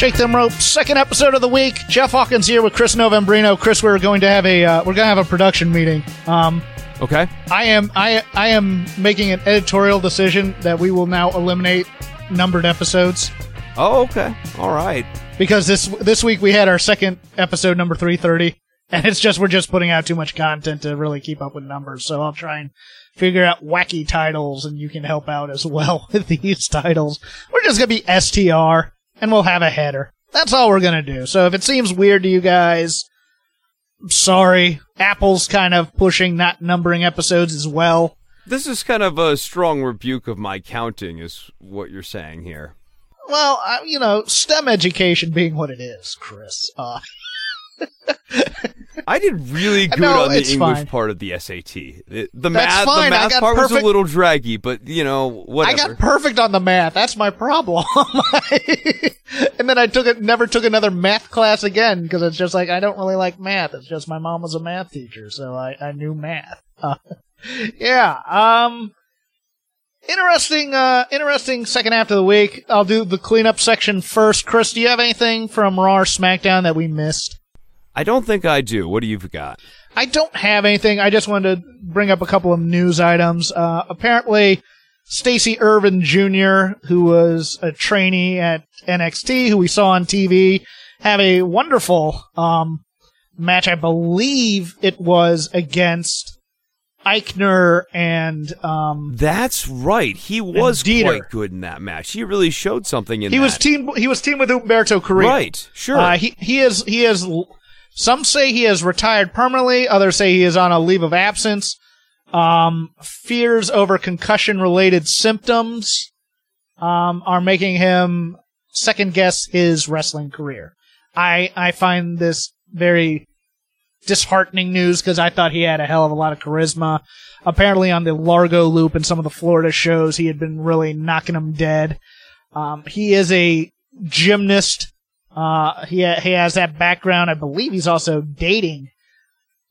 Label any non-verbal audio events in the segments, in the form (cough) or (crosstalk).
Shake them ropes. Second episode of the week. Jeff Hawkins here with Chris Novembrino. Chris, we're going to have a uh, we're going to have a production meeting. Um, Okay. I am I I am making an editorial decision that we will now eliminate numbered episodes Oh, okay. All right. because this this week we had our second episode number 330 and it's just we're just putting out too much content to really keep up with numbers. So I'll try and figure out wacky titles and you can help out as well (laughs) with these titles. We're just going to be STR and we'll have a header. That's all we're going to do. So if it seems weird to you guys, sorry. Apple's kind of pushing not numbering episodes as well. This is kind of a strong rebuke of my counting, is what you're saying here. Well, uh, you know, STEM education being what it is, Chris. Uh, (laughs) I did really good No, on the English fine. part of the SAT. It- the math, fine. the math part was a little draggy, but you know, whatever. I got perfect on the math. That's my problem. (laughs) (laughs) and then I took it, never took another math class again because it's just like I don't really like math. It's just my mom was a math teacher, so I, I knew math. Uh, (laughs) yeah. Um. Interesting. Uh. Interesting. Second half of the week. I'll do the cleanup section first. Chris, do you have anything from Raw or SmackDown that we missed? I don't think I do. What do you got? I don't have anything. I just wanted to bring up a couple of news items. Uh, apparently, Stacey Ervin Jr., who was a trainee at NXT, who we saw on TV, have a wonderful um, match. I believe it was against Aichner and um, That's right. He was Dieter. quite good in that match. He really showed something in he that. was team. He was team with Umberto Carrillo. Right. Sure. Uh, he he is he is. Some say he has retired permanently. Others say he is on a leave of absence. Um, fears over concussion-related symptoms um, are making him second guess his wrestling career. I I find this very disheartening news because I thought he had a hell of a lot of charisma. Apparently, on the Largo Loop and some of the Florida shows, he had been really knocking them dead. Um, he is a gymnast. Uh, he ha- he has that background. I believe he's also dating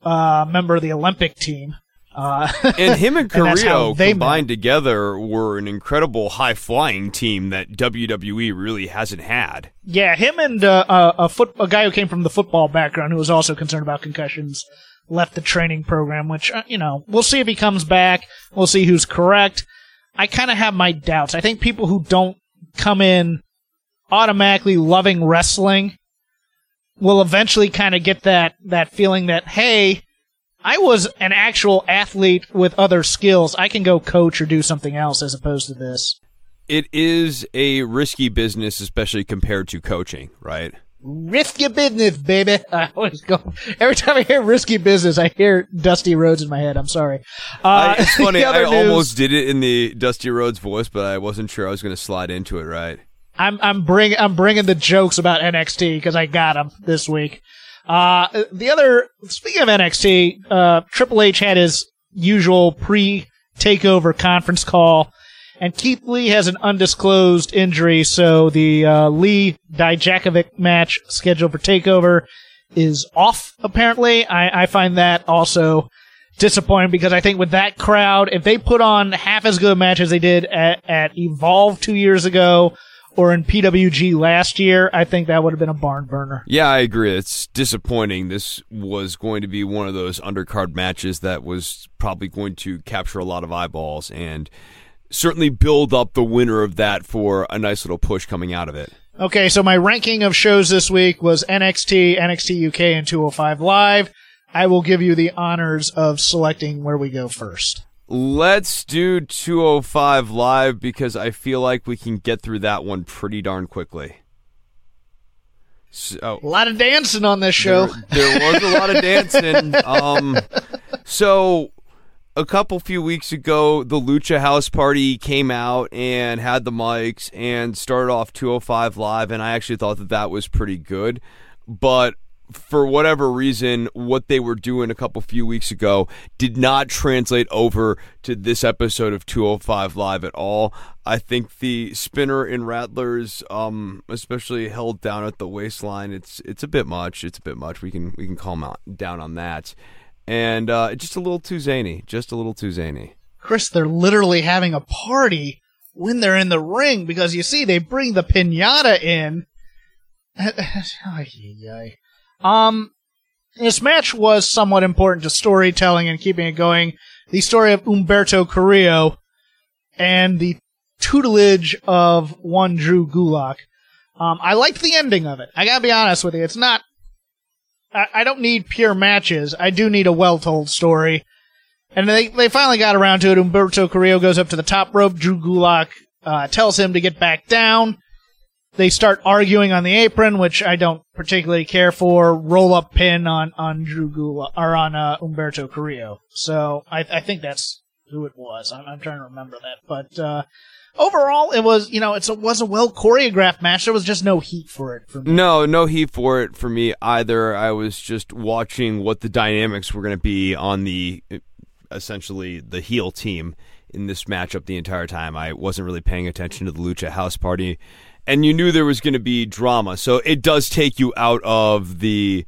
uh, a member of the Olympic team. Uh, (laughs) and him and And Carrillo they combined together were an incredible high flying team that WWE really hasn't had. yeah, him and uh, a, a foot a guy who came from the football background who was also concerned about concussions left the training program. Which uh, you know we'll see if he comes back. We'll see who's correct. I kind of have my doubts. I think people who don't come in automatically loving wrestling will eventually kind of get that that feeling that hey, I was an actual athlete with other skills. I can go coach or do something else as opposed to this. It is a risky business, especially compared to coaching, right? Risky business, baby. (laughs) I always go every time I hear risky business, I hear Dusty Rhodes in my head. I'm sorry. Uh, I, it's (laughs) funny. I news- almost did it in the Dusty Rhodes voice, but I wasn't sure I was going to slide into it right. I'm I'm bring I'm bringing the jokes about NXT because I got them this week. Uh, the other speaking of NXT, uh, Triple H had his usual pre takeover conference call, and Keith Lee has an undisclosed injury, so the uh, Lee Dijakovic match scheduled for takeover is off. Apparently, I, I find that also disappointing because I think with that crowd, if they put on half as good a match as they did at, at Evolve two years ago or in PWG last year, I think that would have been a barn burner. Yeah, I agree. It's disappointing. This was going to be one of those undercard matches that was probably going to capture a lot of eyeballs and certainly build up the winner of that for a nice little push coming out of it. Okay, so my ranking of shows this week was NXT, NXT UK, and 205 Live. I will give you the honors of selecting where we go first. Let's do 205 live because I feel like we can get through that one pretty darn quickly. So, A lot of dancing on this show. There, there was a lot of dancing. (laughs) Um, so a couple few weeks ago, the Lucha House Party came out and had the mics and started off 205 live, and I actually thought that that was pretty good. But for whatever reason, what they were doing a couple few weeks ago did not translate over to this episode of 205 Live at all. I think the spinner in Rattlers, um, especially held down at the waistline, it's it's a bit much. It's a bit much. We can we can calm out, down on that, and uh, just a little too zany. Just a little too zany. Chris, they're literally having a party when they're in the ring because you see they bring the pinata in. (laughs) Um, this match was somewhat important to storytelling and keeping it going. The story of Umberto Carrillo and the tutelage of one Drew Gulak. Um, I liked the ending of it. I gotta be honest with you. It's not. I, I don't need pure matches. I do need a well-told story. And they they finally got around to it. Umberto Carrillo goes up to the top rope. Drew Gulak uh, tells him to get back down. They start arguing on the apron, which I don't particularly care for. Roll up pin on on Drew Gula or on uh, Humberto Carrillo. So I, I think that's who it was. I'm, I'm trying to remember that, but uh, overall, it was you know it was a well choreographed match. There was just no heat for it for me. No, no heat for it for me either. I was just watching what the dynamics were going to be on the essentially the heel team in this matchup the entire time. I wasn't really paying attention to the Lucha House Party and you knew there was going to be drama. So it does take you out of the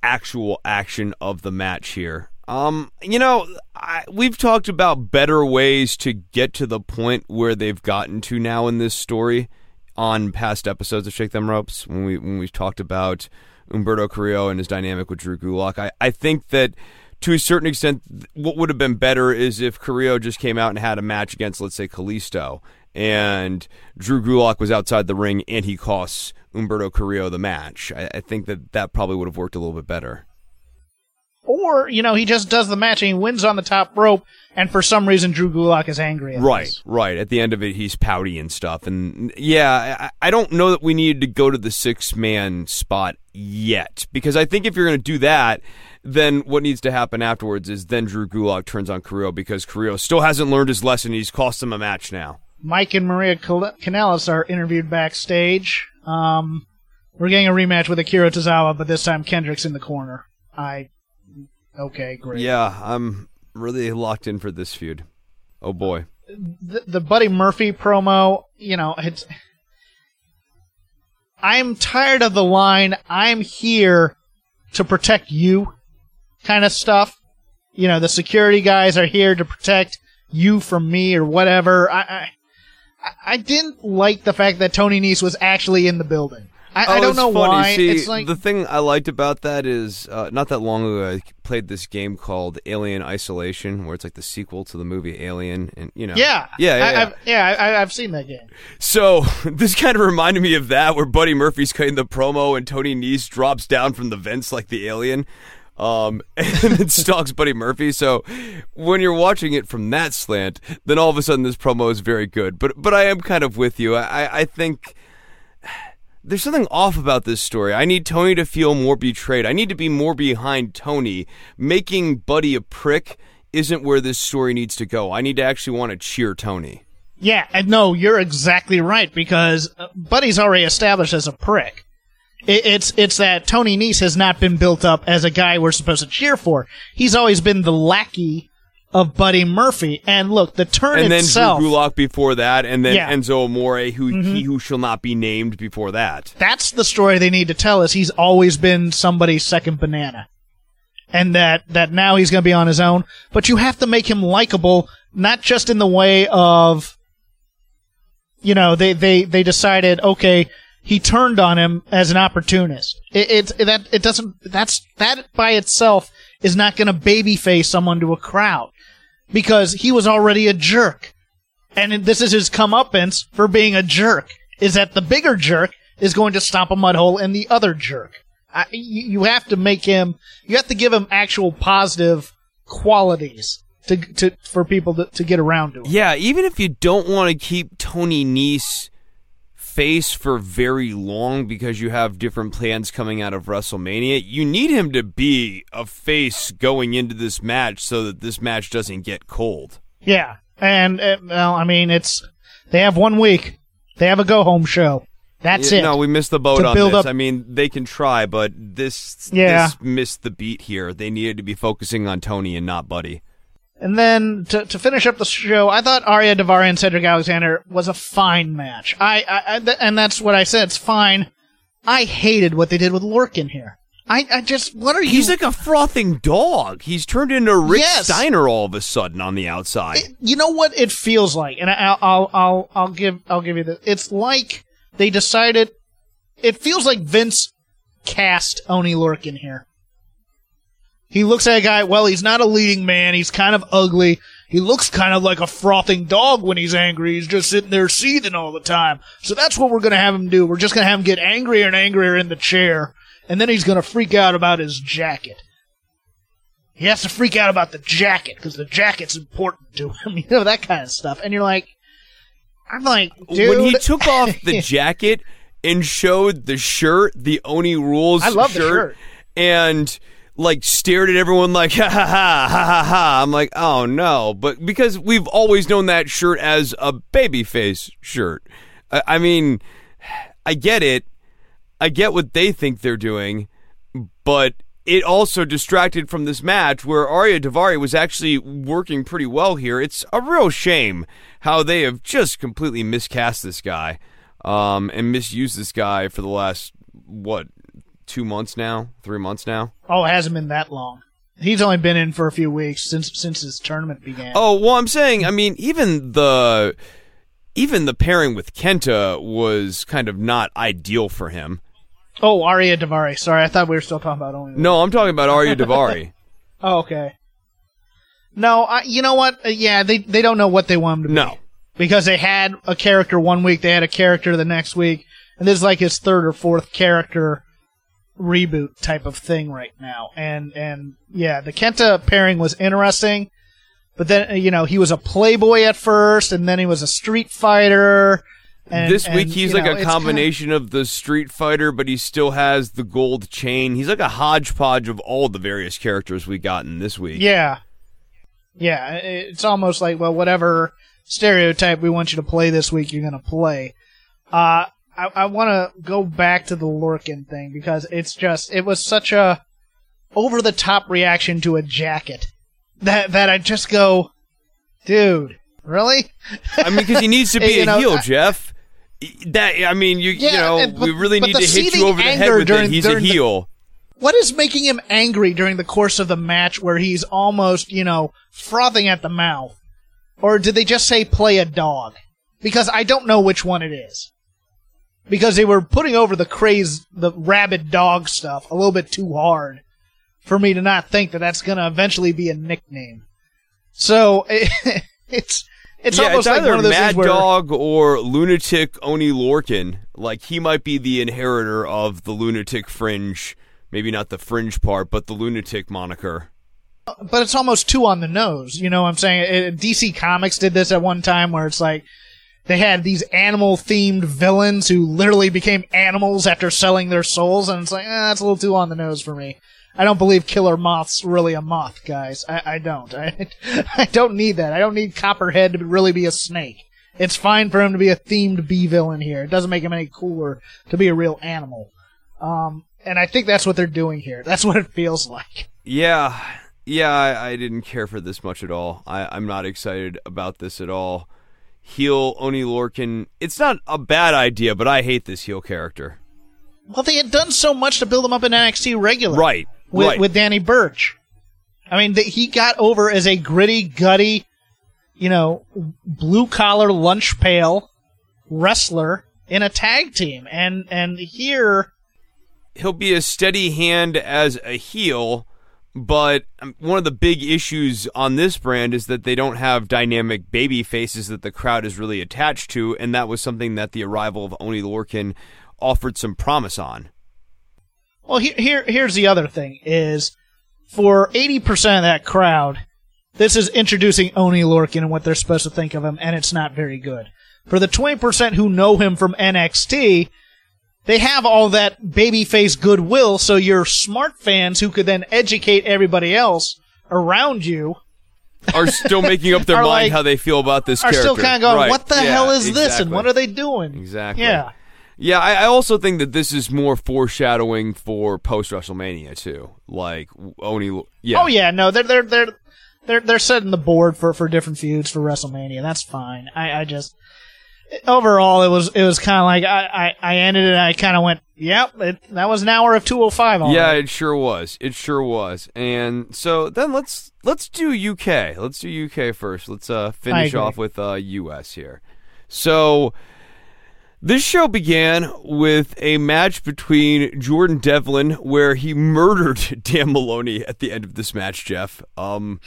actual action of the match here. Um, you know, I, we've talked about better ways to get to the point where they've gotten to now in this story on past episodes of Shake Them Ropes when we when we've talked about Umberto Carrillo and his dynamic with Drew Gulak. I, I think that to a certain extent, what would have been better is if Carrillo just came out and had a match against, let's say, Kalisto and Drew Gulak was outside the ring and he costs Umberto Carrillo the match. I, I, think that that probably would have worked a little bit better. Or, you know, he just does the match and he wins on the top rope, and for some reason Drew Gulak is angry. right, this. right. At the end of it, he's pouty and stuff. And yeah, I, I don't know that we needed to go to the six man spot yet, because I think if you're going to do that, then what needs to happen afterwards is then Drew Gulak turns on Carrillo because Carrillo still hasn't learned his lesson. He's cost him a match now. Mike and Maria Kanellis are interviewed backstage. Um, we're getting a rematch with Akira Tozawa, but this time Kendrick's in the corner. I okay, great. Yeah, I'm really locked in for this feud. Oh boy. The, the Buddy Murphy promo, you know, it's. I'm tired of the line, I'm here to protect you kind of stuff. You know, the security guys are here to protect you from me or whatever. I, I I didn't like the fact that Tony Nese was actually in the building. I, oh, I don't know funny. why. See, it's like the thing I liked about that is uh, not that long ago I played this game called Alien Isolation, where it's like the sequel to the movie Alien, and you know, yeah, yeah, yeah, I, yeah. I've, yeah I, I've seen that game. So (laughs) this kind of reminded me of that, where Buddy Murphy's cutting the promo and Tony Nese drops down from the vents like the alien um, (laughs) and then stalks Buddy Murphy. So when you're watching it from that slant, then all of a sudden this promo is very good. But but I am kind of with you. I I think there's something off about this story. I need Tony to feel more betrayed. I need to be more behind Tony. Making Buddy a prick isn't where this story needs to go. I need to actually want to cheer Tony. Yeah, and no, you're exactly right because uh, Buddy's already established as a prick. It's it's that Tony Nese has not been built up as a guy we're supposed to cheer for. He's always been the lackey of Buddy Murphy. And look, the turn and itself. then Drew Gulak before that, and then Yeah. Enzo Amore, who he mm-hmm. who shall not be named before that. that's the story they need to tell us. He's always been somebody's second banana. And that, that now he's going to be on his own. But you have to make him likable, not just in the way of, you know, they, they, they decided, okay, he turned on him as an opportunist. It, it's that it doesn't. That's that by itself is not going to babyface someone to a crowd because he was already a jerk, and this is his comeuppance for being a jerk. Is that the bigger jerk is going to stomp a mud hole in the other jerk? I, you, you have to make him. You have to give him actual positive qualities to to for people to, to get around to him. Yeah, even if you don't want to keep Tony Nese face for very long because you have different plans coming out of WrestleMania, you need him to be a face going into this match so that this match doesn't get cold. Yeah, and uh, well, I mean, it's they have one week. They have a go home show. That's Yeah, it. No, we missed the boat on this. up- I mean, they can try, but this Yeah. this missed the beat here. They needed to be focusing on Tony and not Buddy. And then to, to finish up the show, I thought Ariya Daivari and Cedric Alexander was a fine match. I, I, I th- and that's what I said. It's fine. I hated what they did with Lorcan here. I, I just what are you? He's like a frothing dog. He's turned into Rick Yes. Steiner all of a sudden on the outside. It- you know what it feels like, and I'll, I'll, I'll, I'll give, I'll give you this. It's like they decided. It feels like Vince cast Oni Lorcan here. He looks at a guy. Well, he's not a leading man. He's kind of ugly. He looks kind of like a frothing dog when he's angry. He's just sitting there seething all the time. So that's what we're going to have him do. We're just going to have him get angrier and angrier in the chair, and then he's going to freak out about his jacket. He has to freak out about the jacket because the jacket's important to him. (laughs) You know that kind of stuff. And you're like, I'm like, dude. when he took off the (laughs) jacket and showed the shirt, the Oni Rules I love the shirt, shirt. and like stared at everyone like ha ha ha ha ha ha. I'm like, oh no, but because we've always known that shirt as a babyface shirt. I, I mean, I get it. I get what they think they're doing, but it also distracted from this match where Ariya Daivari was actually working pretty well here. It's a real shame how they have just completely miscast this guy um, and misused this guy for the last what two months now, three months now. oh, it hasn't been that long. He's Oni been in for a few weeks since since his tournament began. Oh well, I'm saying, I mean, even the even the pairing with Kenta was kind of not ideal for him. Oh, Ariya Daivari. Sorry, I thought we were still talking about only. No, I'm talking about Ariya Daivari. (laughs) Oh, okay. No, I, you know what? Uh, yeah, they they don't know what they want him to be. No. because they had a character one week, they had a character the next week, and this is like his third or fourth character reboot type of thing right now. And and yeah, the Kenta pairing was interesting, but then you know he was a playboy at first, and then he was a street fighter. And, this and, week he's like know, a it's kinda- combination of the Street Fighter, but he still has the gold chain. He's like a hodgepodge of all the various characters we got in this week. Yeah. Yeah, it's almost like, well, whatever stereotype we want you to play this week, you're going to play. Uh, I, I want to go back to the Lorcan thing because it's just, it was such a over the top reaction to a jacket that, that I just go, dude, really? I mean, because he needs to (laughs) be You a know, heel, I- Jeff. That I mean, you you know, and- but- we really need to hit you over the head with during- it. He's a during the- heel. What is making him angry during the course of the match where he's almost, you know, frothing at the mouth? Or did they just say play a dog? Because I don't know which one it is. Because they were putting over the craze, the rabid dog stuff a little bit too hard for me to not think that that's going to eventually be a nickname. So (laughs) it's it's yeah, almost it's like either one of those Mad where Dog or Lunatic Oni Lorcan. Like he might be the inheritor of the Lunatic Fringe. Maybe not the fringe part, but the Lunatic moniker. but it's almost too on the nose. You know what I'm saying? Uh, it, DC Comics did this at one time where it's like they had these animal themed villains who literally became animals after selling their souls, and it's like, eh, that's a little too on the nose for me. I don't believe Killer Moth's really a moth, guys. I, I don't. I, (laughs) I don't need that. I don't need Copperhead to really be a snake. It's fine for him to be a themed bee villain here. It doesn't make him any cooler to be a real animal. Um, and I think that's what they're doing here. (laughs) That's what it feels like. Yeah, yeah, I, I didn't care for this much at all. I, I'm not excited about this at all. Heel Oni Lorcan. It's not a bad idea, but I hate this heel character. Well, they had done so much to build him up in NXT regular. Right, With, right. with Danny Burch. I mean, th- he got over as a gritty, gutty, you know, blue collar lunch pail wrestler in a tag team. And, and here, he'll be a steady hand as a heel, but um, one of the big issues on this brand is that they don't have dynamic baby faces that the crowd is really attached to, and that was something that the arrival of Oni Lorcan offered some promise on. well, here, here, here's the other thing is for 80% of that crowd, this is introducing Oni Lorcan and what they're supposed to think of him, and it's not very good. For the 20% who know him from NXT, they have all that babyface goodwill, so your smart fans who could then educate everybody else around you Are still making up their (laughs) mind like- how they feel about this are character. still kind of going, Right. "What the Yeah, hell is this? And what are they doing?" Exactly. Yeah. Yeah, I, I also think that this is more foreshadowing for post WrestleMania too. Like only, yeah, Oh yeah, no, they're they're they're they're they're setting the board for for different feuds for WrestleMania. That's fine. I I just overall it was it was kind of like I, I I ended it. and I kind of went, yep, it, that was an hour of two oh five. Yeah, it sure was. It sure was. And so then let's let's do UK. Let's do UK first. Let's uh finish off with uh US here. So this show began with a match between Jordan Devlin where he murdered (laughs) Dan Moloney at the end of this match, Jeff. Um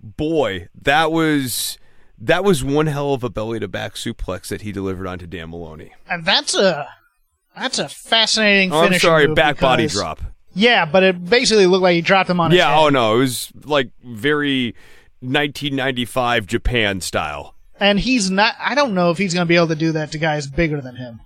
boy, that was that was one hell of a belly to back suplex that he delivered onto Dan Moloney. and that's a that's a fascinating. Oh, I'm sorry, back body drop. Yeah, but it basically looked like he dropped him on his Yeah, head. oh no, it was like very 1995 Japan style. and he's not. I don't know if he's going to be able to do that to guys bigger than him.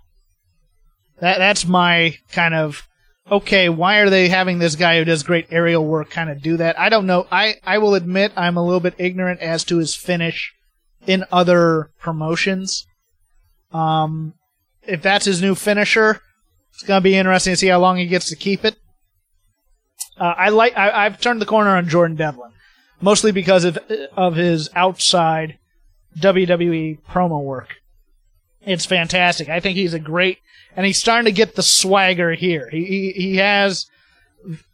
That that's my kind of okay. Why are they having this guy who does great aerial work kind of do that? I don't know. I I will admit I'm a little bit ignorant as to his finish in other promotions. Um, if that's his new finisher, it's going to be interesting to see how long he gets to keep it. Uh, I like. I, I've turned the corner on Jordan Devlin, mostly because of of his outside WWE promo work. It's fantastic. I think he's a great, and he's starting to get the swagger here. He he, he has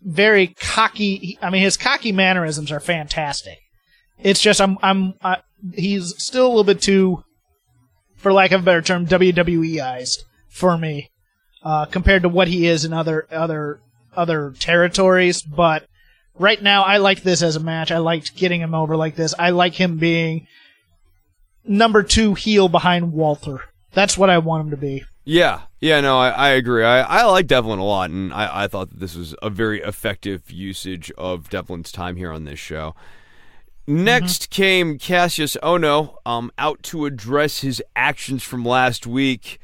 very cocky. I mean, his cocky mannerisms are fantastic. It's just I'm I'm uh, he's still a little bit too, for lack of a better term, WWEized for me, uh, compared to what he is in other other other territories. But right now, I like this as a match. I liked getting him over like this. I like him being number two heel behind Walter. That's what I want him to be. Yeah, yeah, no, I, I agree. I, I like Devlin a lot, and I, I thought that this was a very effective usage of Devlin's time here on this show. Next came Kassius Ohno, um, out to address his actions from last week,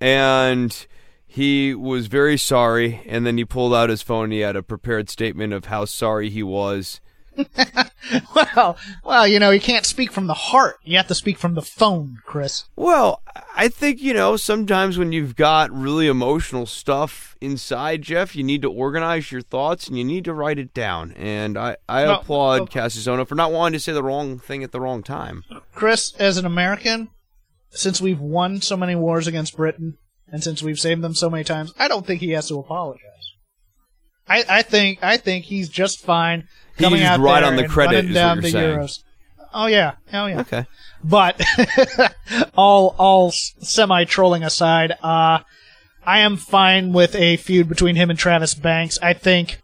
and he was very sorry. And then he pulled out his phone. He had a prepared statement of how sorry he was. (laughs) Well, well, you know, you can't speak from the heart. You have to speak from the phone, Chris. Well, I think, you know, sometimes when you've got really emotional stuff inside, Jeff, you need to organize your thoughts and you need to write it down. And I, I No, applaud. Kassius for not wanting to say the wrong thing at the wrong time. Chris, as an American, since we've won so many wars against Britain and since we've saved them so many times, I don't think he has to apologize. I, I think I think he's just fine He coming out there on the credit is what you're the saying. Euros. Oh yeah, oh yeah. Okay. But (laughs) all all semi trolling aside, uh, I am fine with a feud between him and Travis Banks. I think,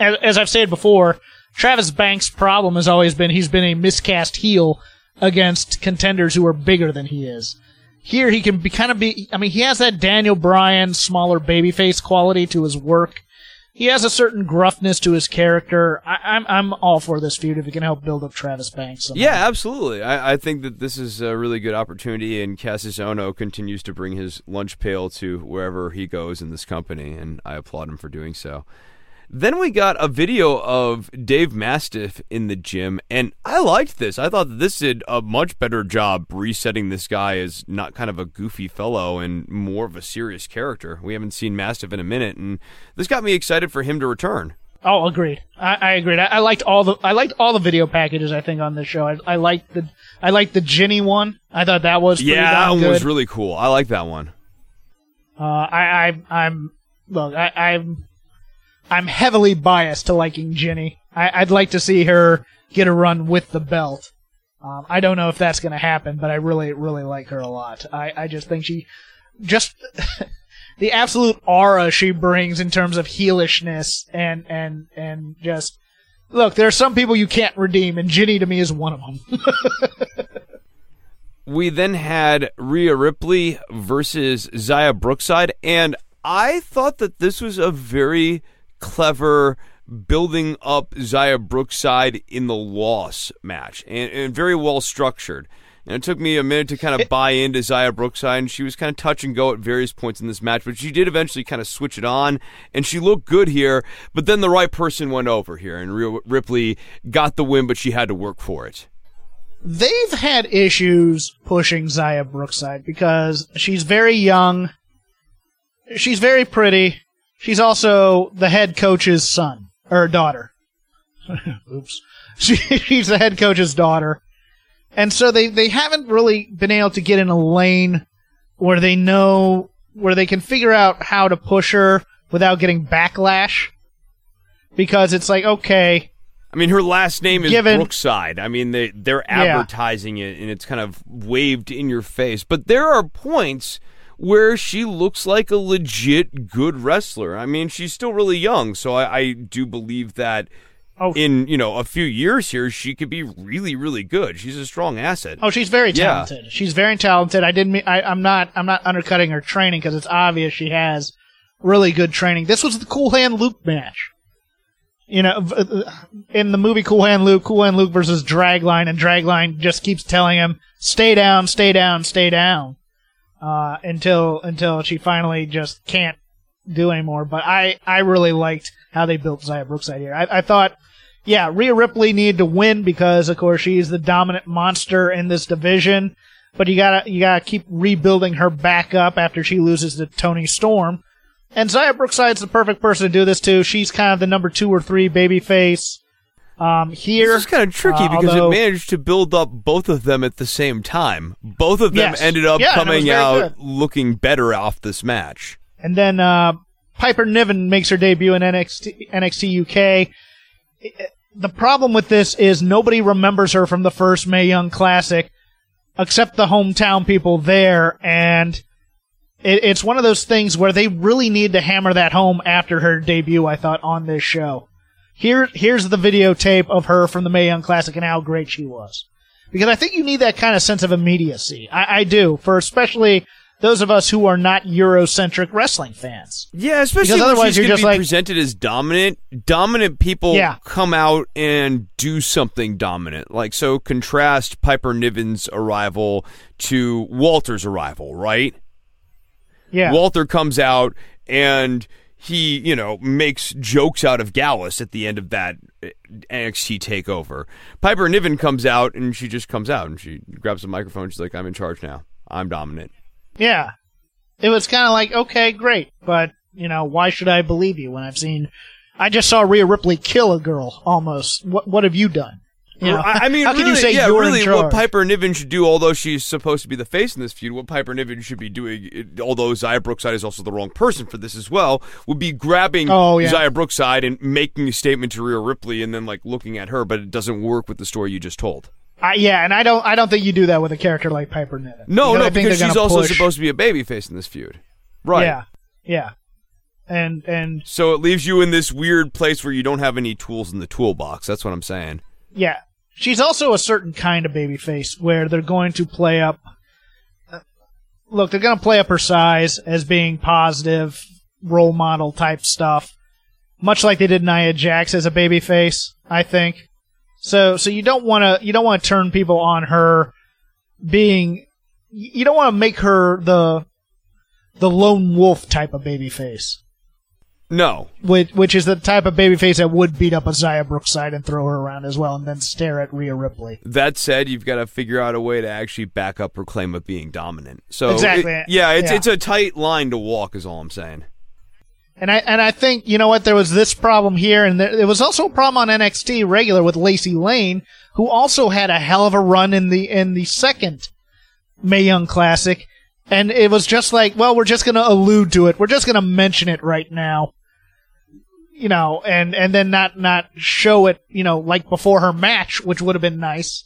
as, as I've said before, Travis Banks' problem has always been he's been a miscast heel against contenders who are bigger than he is. Here he can be kind of be. I mean, he has that Daniel Bryan smaller babyface quality to his work. He has a certain gruffness to his character. I, I'm I'm all for this feud if it can help build up Travis Banks. somehow. Yeah, absolutely. I, I think that this is a really good opportunity, and Kassius continues to bring his lunch pail to wherever he goes in this company, and I applaud him for doing so. Then we got a video of Dave Mastiff in the gym, and I liked this. I thought that this did a much better job resetting this guy as not kind of a goofy fellow and more of a serious character. We haven't seen Mastiff in a minute, and this got me excited for him to return. Oh, agreed. I, I agreed. I, I liked all the I liked all the video packages. I think on this show. I, I liked the I liked the Jinny one. I thought that was pretty Yeah, that one good. was really cool. I like that one. uh, I, I I'm look. I, I'm I'm heavily biased to liking Jinny. I, I'd like to see her get a run with the belt. Um, I don't know if that's going to happen, but I really really like her a lot. I, I just think she just (laughs) the absolute aura she brings in terms of heelishness and and and just look. There are some people you can't redeem, and Jinny to me is one of them. (laughs) We then had Rhea Ripley versus Xia Brookside, and I thought that this was a very clever building up Xia Brookside in the loss match, and, and very well structured. And it took me a minute to kind of buy into Xia Brookside, and she was kind of touch and go at various points in this match, but she did eventually kind of switch it on, and she looked good here. But then the right person went over here, and Ripley got the win, but she had to work for it. they've had issues pushing Xia Brookside because she's very young. she's very pretty. She's also the head coach's son or daughter. (laughs) Oops. (laughs) She, she's the head coach's daughter. And so they, they haven't really been able to get in a lane where they know, where they can figure out how to push her without getting backlash. Because it's like, okay, I mean, her last name is Given- Brookside. I mean, they they're Yeah. advertising it, and it's kind of waved in your face. But there are points where she looks like a legit good wrestler. I mean, she's still really young, so I, I do believe that Oh. in you know a few years here, she could be really, really good. She's a strong asset. Oh, she's very Yeah. talented. She's very talented. I didn't. Mean, I, I'm not. I'm not undercutting her training because it's obvious she has really good training. This was the Cool Hand Luke match. You know, uh, in the movie Cool Hand Luke, Cool Hand Luke versus Dragline, and Dragline just keeps telling him, "Stay down, stay down, stay down," uh, until until she finally just can't do anymore. But I I really liked how they built Xia Brookside here. I, I thought yeah, Rhea Ripley needed to win because, of course, she's the dominant monster in this division. But you gotta you gotta keep rebuilding her back up after she loses to Toni Storm. And Xia Brookside's the perfect person to do this too. She's kind of the number two or three baby face. Um, here, This is kind of tricky uh, because although- it managed to build up both of them at the same time. Both of them Yes. ended up Yeah, and it was coming out good. looking better off this match. And then uh, Piper Niven makes her debut in NXT, NXT UK. The problem with this is nobody remembers her from the first Mae Young Classic, except the hometown people there, and it, it's one of those things where they really need to hammer that home after her debut. I thought on this show. Here, here's the videotape of her from the Mae Young Classic and how great she was. Because I think you need that kind of sense of immediacy. I, I do, for especially those of us who are not Eurocentric wrestling fans. Yeah, especially Because otherwise she's you're just be like- presented as dominant. Dominant people Yeah. come out and do something dominant. Like so, contrast Piper Niven's arrival to Walter's arrival, right? Yeah. Walter comes out and he, you know, makes jokes out of Gallus at the end of that uh, NXT takeover. Piper Niven comes out and she just comes out and she grabs the microphone. She's like, "I'm in charge now. I'm dominant." yeah. It was kind of like, okay, great, but, you know, why should I believe you when I've seen. I just saw Rhea Ripley kill a girl, almost. What, what have you done? You know, oh. I I mean, how can really, you say yeah, you're really, in charge? what Piper Niven should do, although she's supposed to be the face in this feud, what Piper Niven should be doing, although Xia Brookside is also the wrong person for this as well, would be grabbing Oh, yeah. Xia Brookside and making a statement to Rhea Ripley, and then like looking at her, but it doesn't work with the story you just told. I, yeah, and I don't, I don't think you do that with a character like Piper Niven. No, I no, think because she's also push- supposed to be a babyface in this feud, right? Yeah, yeah, and and So it leaves you in this weird place where you don't have any tools in the toolbox. That's what I'm saying. yeah, she's also a certain kind of babyface where they're going to play up. uh, Look, they're going to play up her size as being positive, role model type stuff, much like they did Nia Jax as a babyface. I think. So, so you don't want to you don't want to turn people on her being. You don't want to make her the the lone wolf type of babyface. No, which which is the type of babyface that would beat up a Xia Brookside and throw her around as well, and then stare at Rhea Ripley. That said, you've got to figure out a way to actually back up her claim of being dominant. So Exactly. it- yeah, it's Yeah. it's a tight line to walk, is all I'm saying. And I and I think you know what there was this problem here, and there, there was also a problem on NXT regular with Lacey Lane, who also had a hell of a run in the in the second Mae Young Classic, and it was just like, well, we're just going to allude to it, we're just going to mention it right now, you know, and and then not not show it, you know, like before her match, which would have been nice.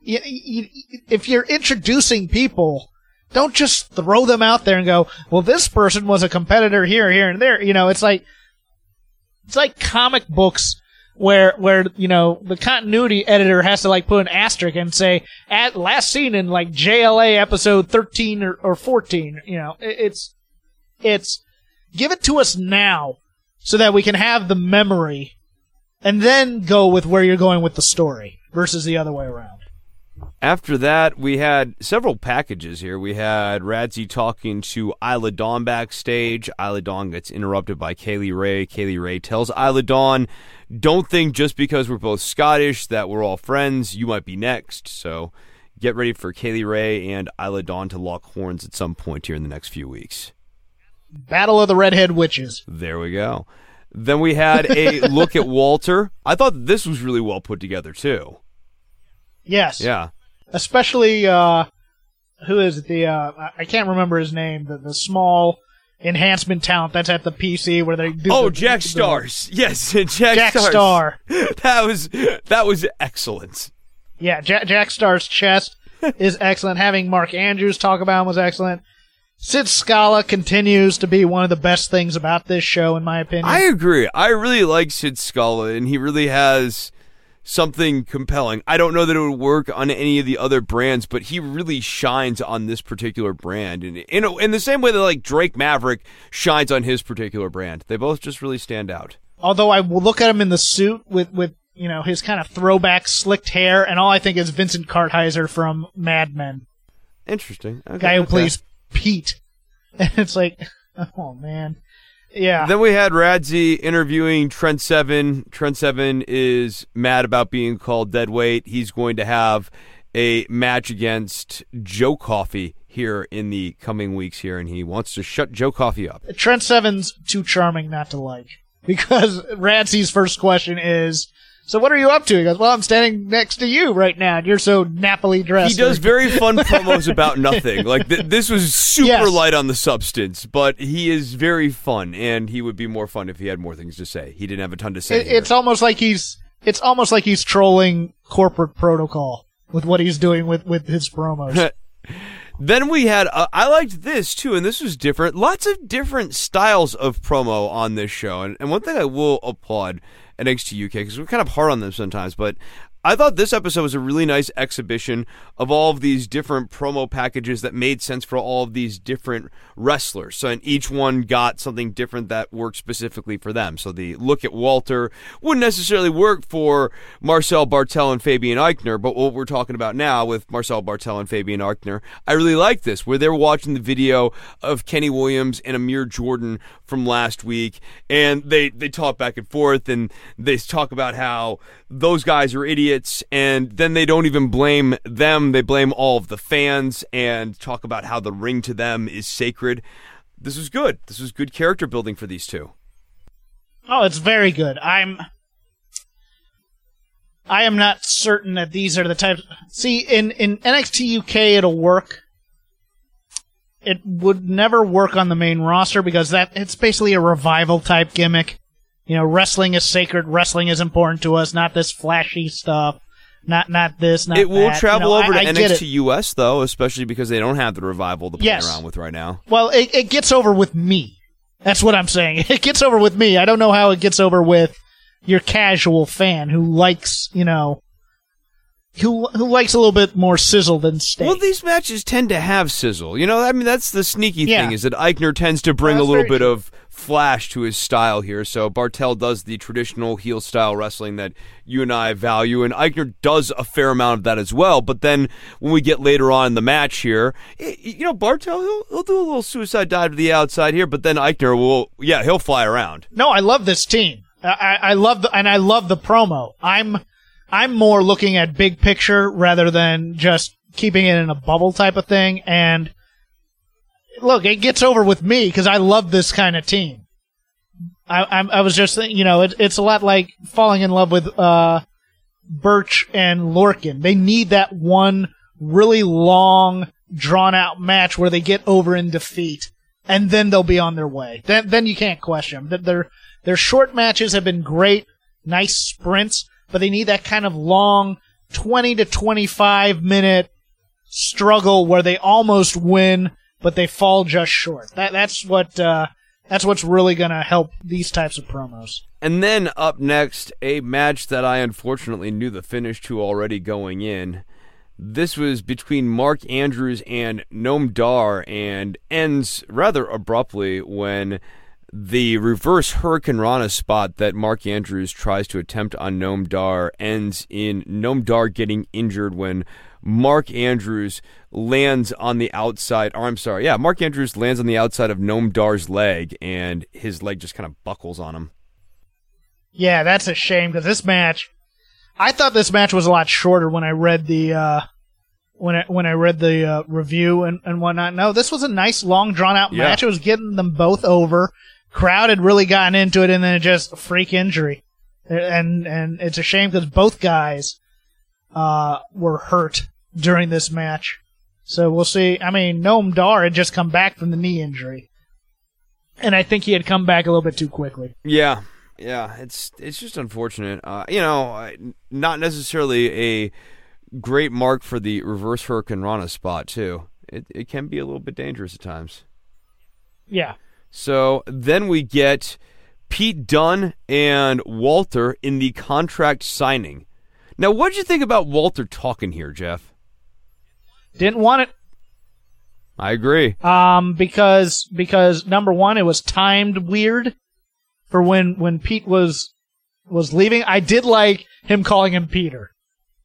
You, you, if you're introducing people don't just throw them out there and go, well, this person was a competitor here, here, and there. You know, it's like it's like comic books where where you know the continuity editor has to like put an asterisk and say at last seen in like JLA episode thirteen or, or fourteen. You know, It- it's it's give it to us now so that we can have the memory and then go with where you're going with the story versus the other way around. After that, we had several packages here. We had Radzi talking to Isla Dawn backstage. Isla Dawn gets interrupted by Kaylee Ray. Kaylee Ray tells Isla Dawn, Don't think just because we're both Scottish that we're all friends. You might be next. So get ready for Kaylee Ray and Isla Dawn to lock horns at some point here in the next few weeks. Battle of the Redhead Witches. There we go. Then we had a (laughs) look at Walter. I thought this was really well put together too. Yes. Yeah. Especially uh who is it? The uh I- can't remember his name, the the small enhancement talent that's at the PC where they do Oh, the- Jack the- Starz. Yes, (laughs) Jack, Jack Starz. Star. (laughs) That was that was excellent. Yeah, Jack, Jack Star's chest is excellent. Having Mark Andrews talk about him was excellent. Sid Scala continues to be one of the best things about this show, in my opinion. I agree. I really like Sid Scala, and he really has something compelling. I don't know that it would work on any of the other brands, but he really shines on this particular brand, and in a, in the same way that like Drake Maverick shines on his particular brand. They both just really stand out. Although I will look at him in the suit with, with you know his kind of throwback slicked hair, and all I think is Vincent Kartheiser from Mad Men, Interesting. Okay, guy who okay. plays Pete. (laughs) And it's like, oh man, yeah. Then we had Radzi interviewing Trent Seven. Trent Seven is mad about being called dead weight. He's going to have a match against Joe Coffey here in the coming weeks here, and he wants to shut Joe Coffey up. Trent Seven's too charming not to like because Radzi's first question is, "So what are you up to?" He goes, "Well, I'm standing next to you right now, and you're so nappily dressed." He does (laughs) very fun promos about nothing. Like th- this was super Yes. light on the substance, but he is very fun, and he would be more fun if he had more things to say. He didn't have a ton to say. It, it's almost like he's it's almost like he's trolling corporate protocol with what he's doing with with his promos. (laughs) Then we had, uh, I liked this too, and this was different. Lots of different styles of promo on this show. And, and one thing I will applaud NXT UK, because we're kind of hard on them sometimes, but I thought this episode was a really nice exhibition of all of these different promo packages that made sense for all of these different wrestlers. So, and each one got something different that worked specifically for them. So, the look at Walter wouldn't necessarily work for Marcel Bartel and Fabian Aichner, but what we're talking about now with Marcel Bartel and Fabian Aichner, I really like this, where they were watching the video of Kenny Williams and Amir Jordan from last week, and they, they talk back and forth, and they talk about how those guys are idiots, and then they don't even blame them, they blame all of the fans, and talk about how the ring to them is sacred. This was good. This was good character building for these two. oh, it's very good. I'm I am not certain that these are the types. See, in in NXT UK, it'll work. It would never work on the main roster because that it's basically a revival type gimmick. You know, wrestling is sacred. Wrestling is important to us, not this flashy stuff. Not not this. Not it will that. travel You know, over I- to I. NXT US though, especially because they don't have the revival to play Yes. around with right now. Well, it, it gets over with me. That's what I'm saying. (laughs) It gets over with me. I don't know how it gets over with your casual fan who likes, you know, who who likes a little bit more sizzle than steak. Well, these matches tend to have sizzle. You know, I mean, that's the sneaky Yeah. thing is that Aichner tends to bring a little very bit true. of flash to his style here. So Bartel does the traditional heel style wrestling that you and I value, and Aichner does a fair amount of that as well. But then when we get later on in the match here, you know, Bartel he'll, he'll do a little suicide dive to the outside here, but then Aichner will, yeah, he'll fly around. no, I love this team. I I love the and I love the promo. I'm I'm more looking at big picture rather than just keeping it in a bubble type of thing. And look, it gets over with me because I love this kind of team. I, I'm, I was just, think- you know, it, it's a lot like falling in love with uh, Burch and Lorcan. They need that one really long, drawn out match where they get over in defeat, and then they'll be on their way. Then, then you can't question them. Their their short matches have been great, nice sprints, but they need that kind of long, twenty to twenty-five minute struggle where they almost win, but they fall just short. That that's what uh, that's what's really going to help these types of promos. And then up next, a match that I unfortunately knew the finish to already going in. This was between Mark Andrews and Noam Dar and ends rather abruptly when the reverse Hurricane Rana spot that Mark Andrews tries to attempt on Noam Dar ends in Noam Dar getting injured when Mark Andrews lands on the outside, or I'm sorry, yeah, Mark Andrews lands on the outside of Noam Dar's leg and his leg just kind of buckles on him. Yeah, that's a shame because this match, I thought this match was a lot shorter when I read the uh, when I, when I read the uh, review and, and whatnot. No, this was a nice, long, drawn out Yeah. match. It was getting them both over. Crowd had really gotten into it, and then it just freak injury, and and it's a shame because both guys uh, were hurt during this match. So we'll see. I mean, Noam Dar had just come back from the knee injury, and I think he had come back a little bit too quickly. Yeah, yeah, it's it's just unfortunate. Uh, you know, not necessarily a great mark for the reverse hurricanrana spot too. It it can be a little bit dangerous at times. Yeah. So then we get Pete Dunne and Walter in the contract signing. Now, what did you think about Walter talking here, Jeff? Didn't want it I agree. um, because because number one, it was timed weird for when when Pete was was leaving. I did like him calling him Peter.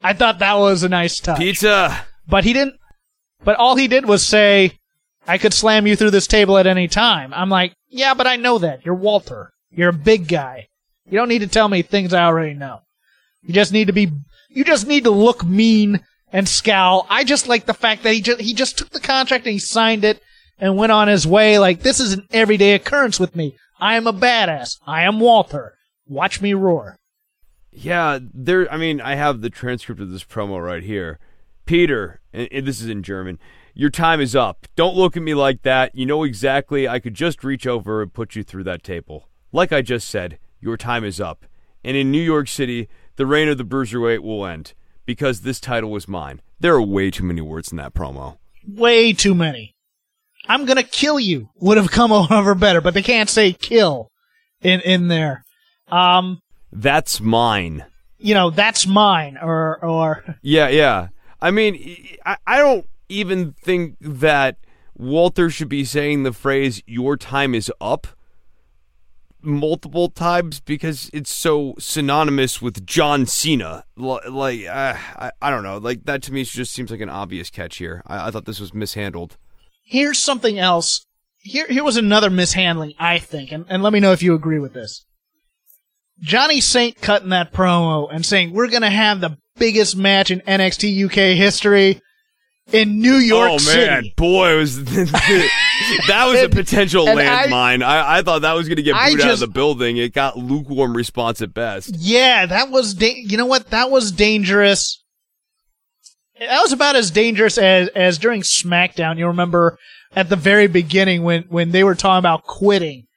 I thought that was a nice touch. Pizza. But he didn't. But all he did was say, "I could slam you through this table at any time." I'm like, "Yeah, but I know that you're Walter. You're a big guy. You don't need to tell me things I already know. You just need to be. You just need to look mean and scowl. I just like the fact that he just he just took the contract and he signed it and went on his way. Like this is an everyday occurrence with me. I am a badass. I am Walter. Watch me roar." Yeah, there. I mean, I have the transcript of this promo right here. Peter, and, this is in German. Your time is up. Don't look at me like that. You know exactly. I could just reach over and put you through that table. Like I just said, your time is up. And in New York City, the reign of the bruiserweight will end because this title was mine. There are way too many words in that promo. way too many. I'm gonna kill you would have come (laughs) over better, but they can't say kill in in there. Um, That's mine. you know that's mine, or or (laughs) Yeah, yeah. I mean, I, I don't even think that Walter should be saying the phrase "your time is up" multiple times because it's so synonymous with John Cena. L- Like, uh, I, I don't know. Like that to me just seems like an obvious catch here. I, I thought this was mishandled. here's something else. Here here was another mishandling, I think, and, and let me know if you agree with this. Johnny Saint cutting that promo and saying we're gonna have the biggest match in NXT UK history in New York oh City. man, boy, was (laughs) that was a potential landmine. I, I, thought that was going to get booed out of the building. It got lukewarm response at best. Yeah, that was da- you know what? That was dangerous. That was about as dangerous as as during SmackDown. You remember at the very beginning when when they were talking about quitting.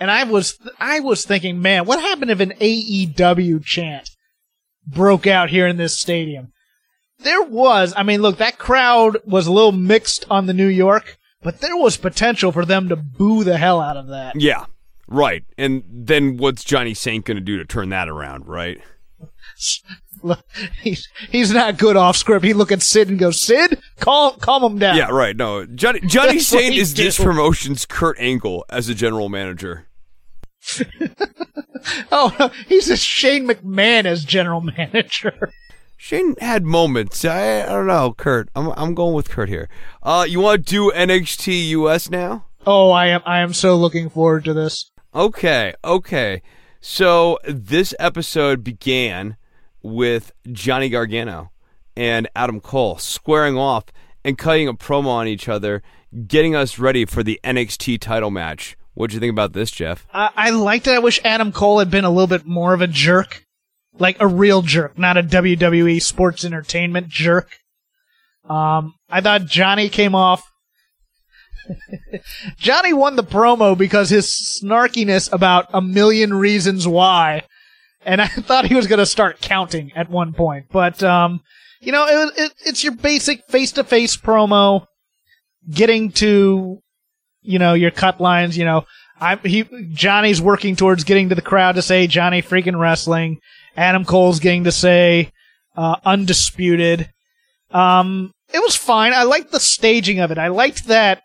And I was I was thinking, man, what happened if an AEW chant broke out here in this stadium? There was, I mean, look, that crowd was a little mixed on the New York, but there was potential for them to boo the hell out of that. Yeah, right. And then what's Johnny Saint going to do to turn that around, right? Look, he's he's not good off script. He look at Sid and goes, Sid, calm calm him down. Yeah, right. No, Johnny Johnny Saint is this promotion's Kurt Angle as a general manager. (laughs) Oh, he's a Shane McMahon as general manager. Shane had moments. I, I don't know, Kurt. I'm I'm going with Kurt here. Uh, you want to do NXT US now? Oh, I am I am so looking forward to this. Okay, okay. So this episode began with Johnny Gargano and Adam Cole squaring off and cutting a promo on each other, getting us ready for the NXT title match. What'd you think about this, Jeff? I, I liked it. I wish Adam Cole had been a little bit more of a jerk, like a real jerk, not a WWE sports entertainment jerk. Um, I thought Johnny came off. (laughs) Johnny won the promo because his snarkiness about a million reasons why, and (laughs) I thought he was going to start counting at one point. But um, you know, it, it, it's your basic face-to-face promo, getting to you know your cut lines. You know, I he Johnny's working towards getting to the crowd to say Johnny freaking wrestling. Adam Cole's getting to say uh, undisputed. Um, it was fine. I liked the staging of it. I liked that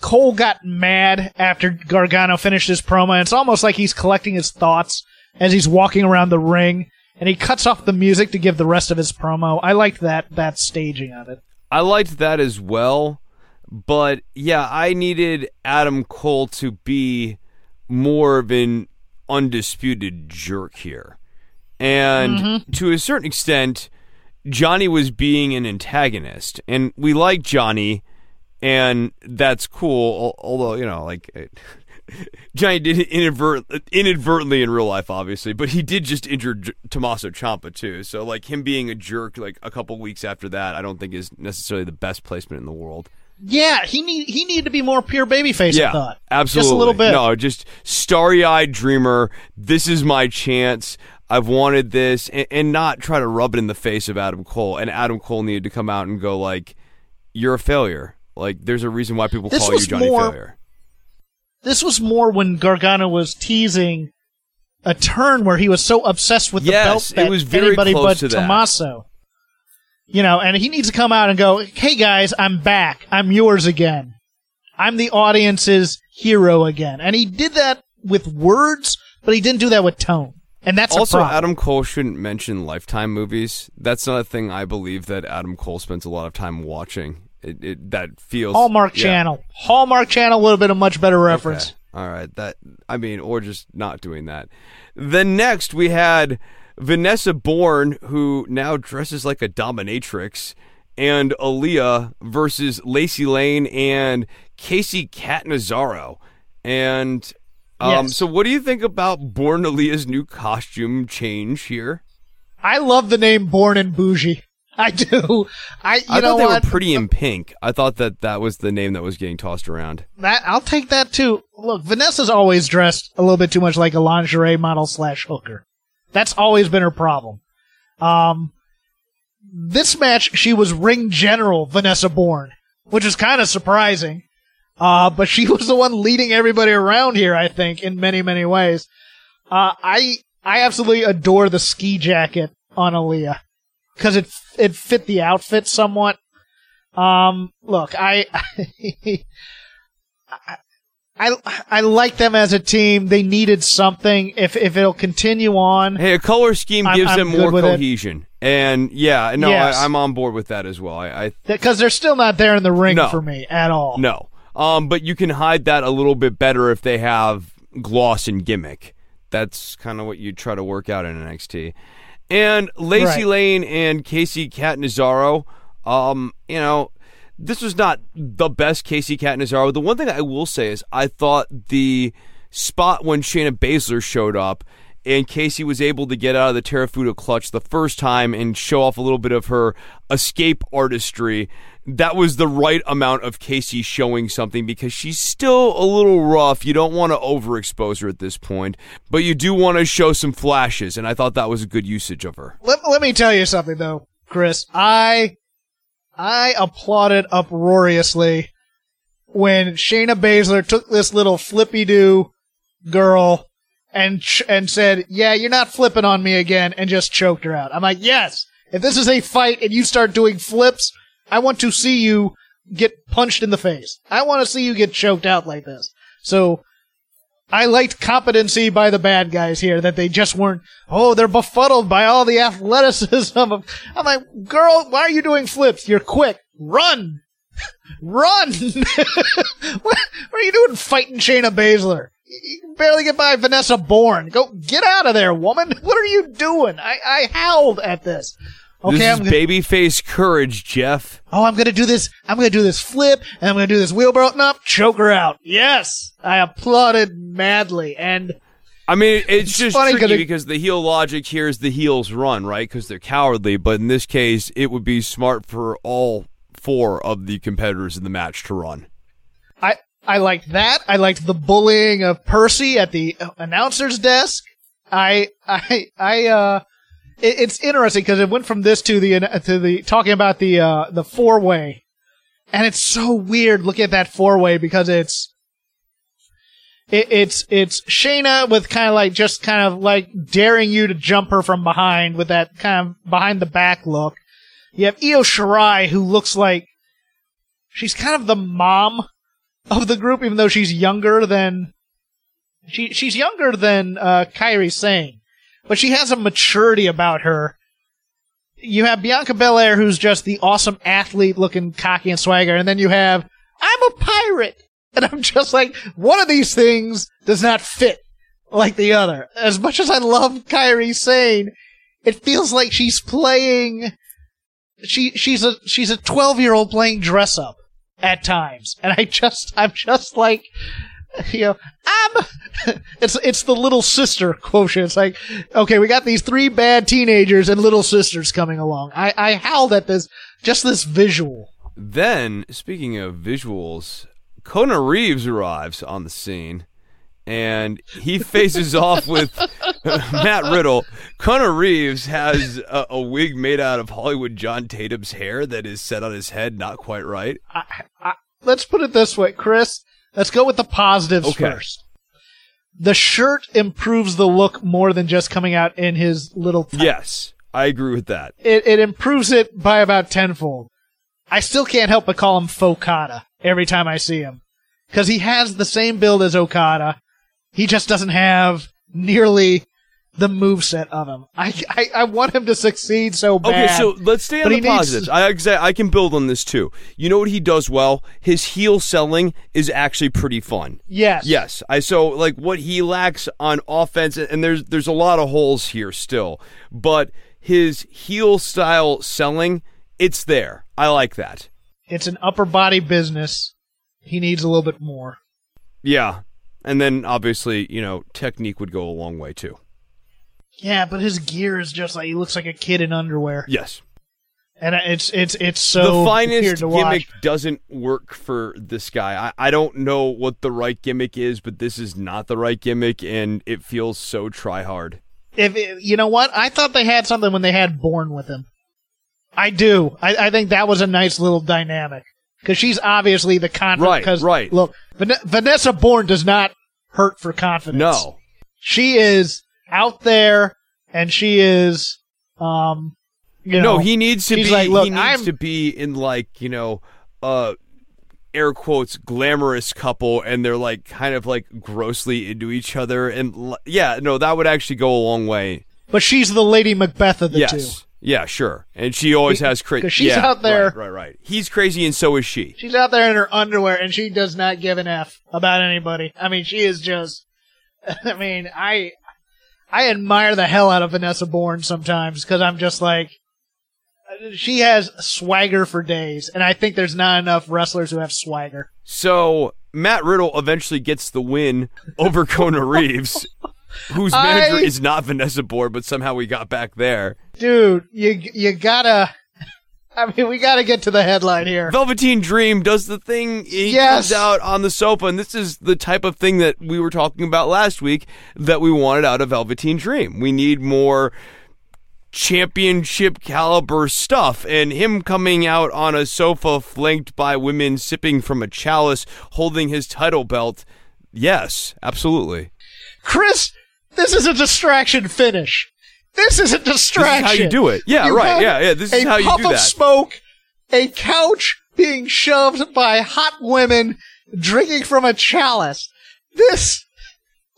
Cole got mad after Gargano finished his promo. And it's almost like he's collecting his thoughts as he's walking around the ring, and he cuts off the music to give the rest of his promo. I liked that that staging of it. I liked that as well, but yeah, I needed Adam Cole to be more of an undisputed jerk here. And mm-hmm. to a certain extent, Johnny was being an antagonist, and we like Johnny, and that's cool. Although you know, like (laughs) Johnny did inadvert- inadvertently in real life, obviously, but he did just injure J- Tommaso Ciampa too. So like him being a jerk, like a couple weeks after that, I don't think is necessarily the best placement in the world. Yeah, he need he needed to be more pure babyface. Yeah, I thought absolutely. just a little bit. No, just starry-eyed dreamer. This is my chance. I've wanted this, and, and not try to rub it in the face of Adam Cole. And Adam Cole needed to come out and go like, "You're a failure." Like, there's a reason why people This call you Johnny more- Failure. This was more when Gargano was teasing a turn where he was so obsessed with the Yes, belt it that was very anybody but to. Tommaso. You know, and he needs to come out and go, "Hey guys, I'm back. I'm yours again. I'm the audience's hero again." And he did that with words, but he didn't do that with tone. And that's Also. Adam Cole shouldn't mention Lifetime movies. That's not a thing I believe that Adam Cole spends a lot of time watching. It, it that feels Hallmark yeah. Channel. Hallmark Channel would have been a much better reference. Okay. All right. That I mean, or just not doing that. Then next we had Vanessa Borne, who now dresses like a dominatrix, and Aliyah versus Lacey Lane and Kacy Catanzaro. And um, Yes. so, what do you think about Borne Aliyah's new costume change here? I love the name Born and Bougie. (laughs) I do. I you I know thought they what? were pretty in pink. I thought that that was the name that was getting tossed around. that I'll take that too. Look, Vanessa's always dressed a little bit too much like a lingerie model slash hooker. That's always been her problem. Um, this match she was ring general Vanessa Borne, which is kind of surprising. Uh, but she (laughs) was the one leading everybody around here, I think, in many many ways. Uh, I I absolutely adore the ski jacket on Aliyah because it it fit the outfit somewhat. Um, look, I, (laughs) I, I, I like them as a team. They needed something. If if it'll continue on, Hey, a color scheme I'm- gives I'm them more with it. cohesion, and yeah, no, Yes. I, I'm on board with that as well. I, I because they're still not there in the ring No. for me at all. no, um, but you can hide that a little bit better if they have gloss and gimmick. That's kind of what you try to work out in NXT. And Lacey Right. Lane and Kacy Catanzaro, um, you know, this was not the best Kacy Catanzaro. The one thing I will say is I thought the spot when Shayna Baszler showed up and Kacy was able to get out of the Kirifuda clutch the first time and show off a little bit of her escape artistry. That was the right amount of Kacy showing something because she's still a little rough. You don't want to overexpose her at this point, but you do want to show some flashes, and I thought that was a good usage of her. Let, let me tell you something though, Chris. I I applauded uproariously when Shayna Baszler took this little flippy doo girl and ch- and said, "Yeah, you're not flipping on me again," and just choked her out. I'm like, "Yes, if this is a fight and you start doing flips, I want to see you get punched in the face. I want to see you get choked out like this." So I liked competency by the bad guys here, that they just weren't, oh, they're befuddled by all the athleticism of, I'm like, girl, why are you doing flips? You're quick. Run! (laughs) Run! (laughs) what, what are you doing fighting Shayna Baszler? You can barely get by Vanessa Borne. Go, get out of there, woman! (laughs) What are you doing? I, I howled at this. Okay, this I'm is gonna, babyface courage, Jeff. oh, I'm gonna do this, I'm gonna do this flip, and I'm gonna do this wheelbarrow, nope, choke her out. Yes! I applauded madly, and I mean, it's, just funny tricky because the heel logic here is the heels run, right? Because they're cowardly. But in this case, it would be smart for all four of the competitors in the match to run. I liked that. I liked the bullying of Percy at the announcer's desk. I I I uh, it, it's interesting because it went from this to the to the talking about the uh the four way, and it's so weird looking at that four way because it's. It, it's it's Shayna with kind of like just kind of like daring you to jump her from behind with that kind of behind the back look. You have Io Shirai who looks like she's kind of the mom of the group, even though she's younger than she she's younger than uh, Kairi Sane, but she has a maturity about her. You have Bianca Belair, who's just the awesome athlete, looking cocky and swagger, and then you have I'm a pirate, and I'm just like one of these things does not fit like the other. As much as I love Kairi Sane, it feels like she's playing she she's a she's a 12 year old playing dress up at times, and I just I'm just like. You know, I'm. (laughs) It's it's the little sister quotient. It's like, okay, we got these three bad teenagers and little sisters coming along. I I howled at this just this visual. Then, speaking of visuals, Kona Reeves arrives on the scene and he faces off with (laughs) Matt Riddle. Kona Reeves has a, a, wig made out of Hollywood John Tatum's hair that is set on his head, not quite right. I, I, let's put it this way, Chris. Let's go with the positives Okay. first. The shirt improves the look more than just coming out in his little. Yes, I agree with that. it, it improves it by about tenfold. I still can't help but call him Fokada every time I see him. Because he has the same build as Okada. He just doesn't have nearly the moveset of him. I, I, I want him to succeed so bad. Okay, so let's stay on the positives. to- I I can build on this too. You know what he does well? His heel selling is actually pretty fun. Yes. Yes, I so like what he lacks on offense, and there's there's a lot of holes here still, but his heel style selling, it's there. I like that. It's an upper body business. He needs a little bit more. Yeah, and then obviously you know technique would go a long way too. Yeah, but his gear is just like he looks like a kid in underwear, Yes, and it's it's it's so the finest gimmick watch. doesn't work for this guy. I, I don't know what the right gimmick is, but this is not the right gimmick, and it feels so try hard. If it- you know what, I thought they had something when they had Borne with him. I do. I, I think that was a nice little dynamic because she's obviously the confident. Right, 'cause, right. Look, Van- Vanessa Borne does not hurt for confidence. No, she is out there, and she is, um, you know, no, he needs to be. like, look, he needs I'm- to be in like you know, uh, air quotes glamorous couple, and they're like kind of like grossly into each other, and yeah, no, that would actually go a long way. but she's the Lady Macbeth of the yes, two. Yeah, sure, and she always has crazy. she's yeah, out there- right, right, right. He's crazy, and so is she. She's out there in her underwear, and she does not give an f about anybody. I mean, she is just. (laughs) I mean, I I admire the hell out of Vanessa Borne sometimes because I'm just like, she has swagger for days, and I think there's not enough wrestlers who have swagger. So Matt Riddle eventually gets the win over Kona Reeves, (laughs) whose manager I- is not Vanessa Borne, but somehow we got back there. Dude, you you gotta. (laughs) I mean, we gotta get to the headline here. Velveteen Dream does the thing. He Yes. comes out on the sofa, and this is the type of thing that we were talking about last week that we wanted out of Velveteen Dream. We need more championship caliber stuff, and him coming out on a sofa flanked by women sipping from a chalice, holding his title belt. Yes, absolutely. Chris, this is a distraction finish. This is a distraction. This is how you do it. Yeah, right. Yeah, yeah, this is how you do that. A puff of smoke, a couch being shoved by hot women drinking from a chalice. This.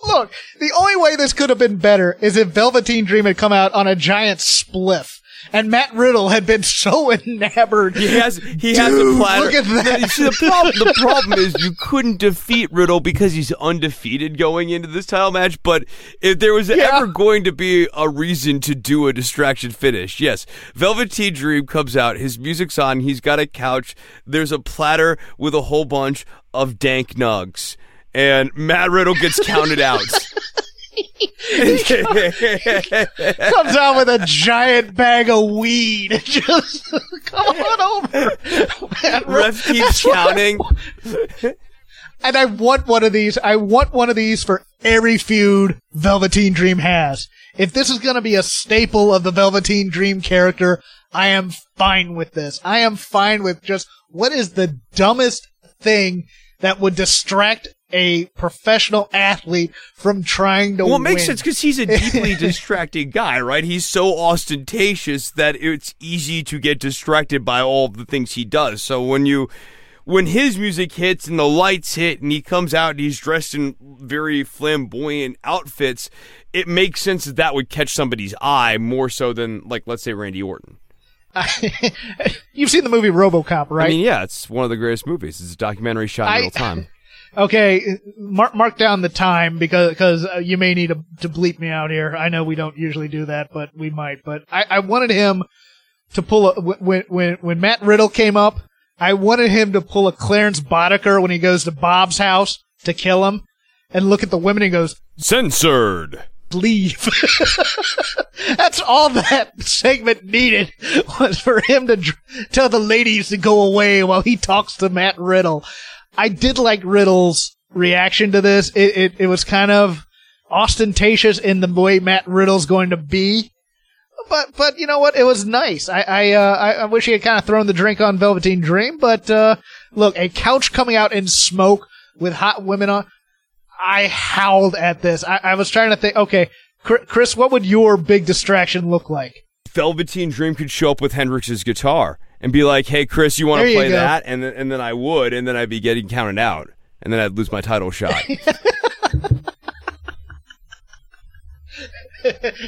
Look, the only way this could have been better is if Velveteen Dream had come out on a giant spliff. And Matt Riddle had been so (laughs) enamored. He has he has a platter. look at that. You See, the problem the problem is you couldn't defeat Riddle because he's undefeated going into this title match. But if there was Yeah. ever going to be a reason to do a distraction finish, yes, Velveteen Dream comes out. His music's on. He's got a couch. There's a platter with a whole bunch of dank nugs. And Matt Riddle gets counted out. (laughs) (laughs) comes out with a giant bag of weed. (laughs) Just come on over. Riddle- Ref keeps counting. And I want one of these. I want one of these for every feud Velveteen Dream has. If this is going to be a staple of the Velveteen Dream character, I am fine with this. I am fine with just what is the dumbest thing that would distract a professional athlete from trying to win. Well, it win. makes sense because he's a deeply (laughs) distracting guy, right? He's so ostentatious that it's easy to get distracted by all the things he does. So when you, when his music hits and the lights hit and he comes out and he's dressed in very flamboyant outfits, it makes sense that that would catch somebody's eye more so than, like, let's say Randy Orton. (laughs) You've seen the movie RoboCop, right? I mean, yeah, it's one of the greatest movies. It's a documentary shot in I- real time. (laughs) Okay, mark mark down the time because because uh, you may need to, to bleep me out here. I know we don't usually do that, but we might. But I, I wanted him to pull a when when when Matt Riddle came up. I wanted him to pull a Clarence Boddicker when he goes to Bob's house to kill him, and look at the women and goes, Censored. leave. (laughs) That's all that segment needed (laughs) was for him to dr- tell the ladies to go away while he talks to Matt Riddle. I did like Riddle's reaction to this. It, it, it was kind of ostentatious in the way Matt Riddle's going to be. But, but you know what? It was nice. I, I, uh, I, I wish he had kind of thrown the drink on Velveteen Dream, but, uh, look, a couch coming out in smoke with hot women on. I howled at this. I, I was trying to think, okay, Chris, what would your big distraction look like? Velveteen Dream could show up with Hendrix's guitar and be like, "Hey, Chris, you want to play that?" And then, and then I would, and then I'd be getting counted out, and then I'd lose my title shot. (laughs)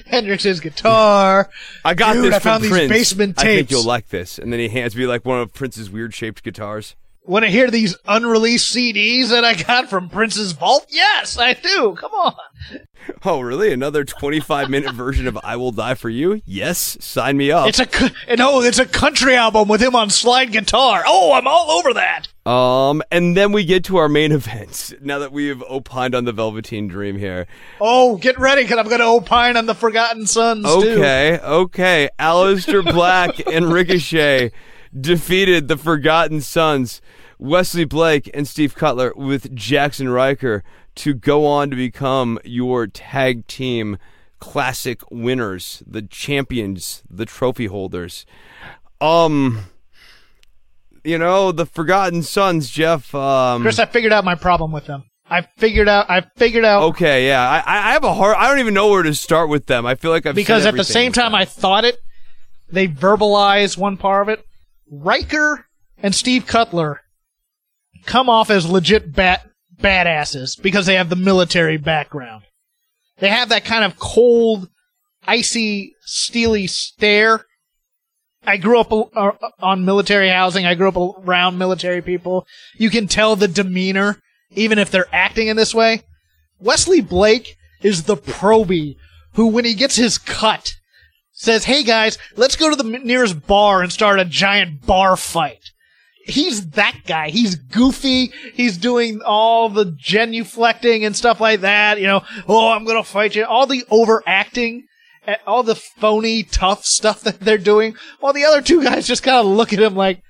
Hendrix's guitar. I got Dude, this I from found these Prince. basement I think you'll like this. And then he hands me like one of Prince's weird shaped guitars. Want to hear these unreleased CDs that I got from Prince's vault? Yes, I do. Come on. Oh, really? Another 25 minute version of I Will Die for You? Yes, sign me up. It's a and oh, it's a country album with him on slide guitar. Oh, I'm all over that. Um, and then we get to our main (laughs) events. Now that we have opined on the Velveteen Dream here. Oh, get ready because I'm going to opine on the Forgotten Sons too. Okay, okay. Aleister Black and Ricochet (laughs) defeated the Forgotten Sons, Wesley Blake and Steve Cutler with Jaxson Ryker to go on to become your tag team classic winners, the champions, the trophy holders. Um you know, the Forgotten Sons, Jeff, um Chris, I figured out my problem with them. I figured out. I figured out Okay, yeah. I, I have a hard I don't even know where to start with them. I feel like I've because at the same time. I thought it, they verbalize one part of it. Ryker and Steve Cutler come off as legit bat badasses because they have the military background. They have that kind of cold, icy, steely stare. I grew up uh, on military housing. I grew up around military people. You can tell the demeanor, even if they're acting in this way. Wesley Blake is the probie who, when he gets his cut, says, Hey guys, let's go to the nearest bar and start a giant bar fight. He's that guy. He's goofy. He's doing all the genuflecting and stuff like that. You know, oh, I'm going to fight you. All the overacting, eh, all the phony, tough stuff (laughs) that they're doing. While the other two guys just kind of look at him like,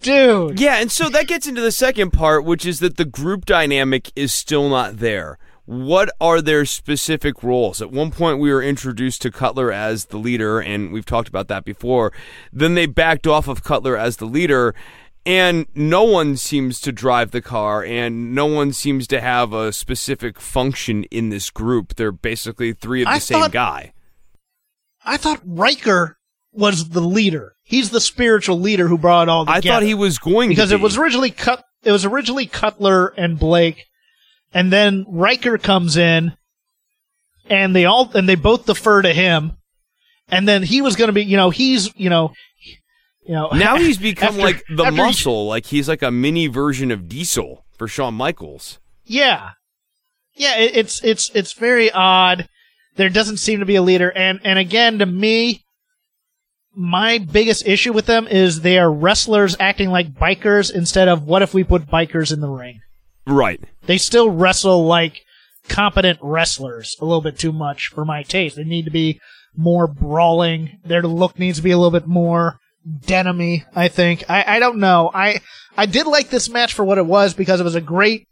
dude. Yeah, and so that gets into the second part, which is that the group dynamic is still not there. What are their specific roles? At one point, we were introduced to Cutler as the leader, and we've talked about that before. Then they backed off of Cutler as the leader, and no one seems to drive the car, and no one seems to have a specific function in this group. They're basically three of the I same thought- guy. I thought Ryker was the leader. He's the spiritual leader who brought all all I thought he was going because to it was originally cut. It was originally Cutler and Blake, and then Ryker comes in, and they all and they both defer to him, and then he was going to be, you know, he's, you know, you know. Now (laughs) he's become after- like the after he- muscle, like he's like a mini version of Diesel for Shawn Michaels. Yeah, yeah. It, it's it's it's very odd. There doesn't seem to be a leader, and and again, to me, my biggest issue with them is they are wrestlers acting like bikers instead of what if we put bikers in the ring. Right. They still wrestle like competent wrestlers a little bit too much for my taste. They need to be more brawling. Their look needs to be a little bit more denimy, I think. I, I don't know. I I did like this match for what it was because it was a great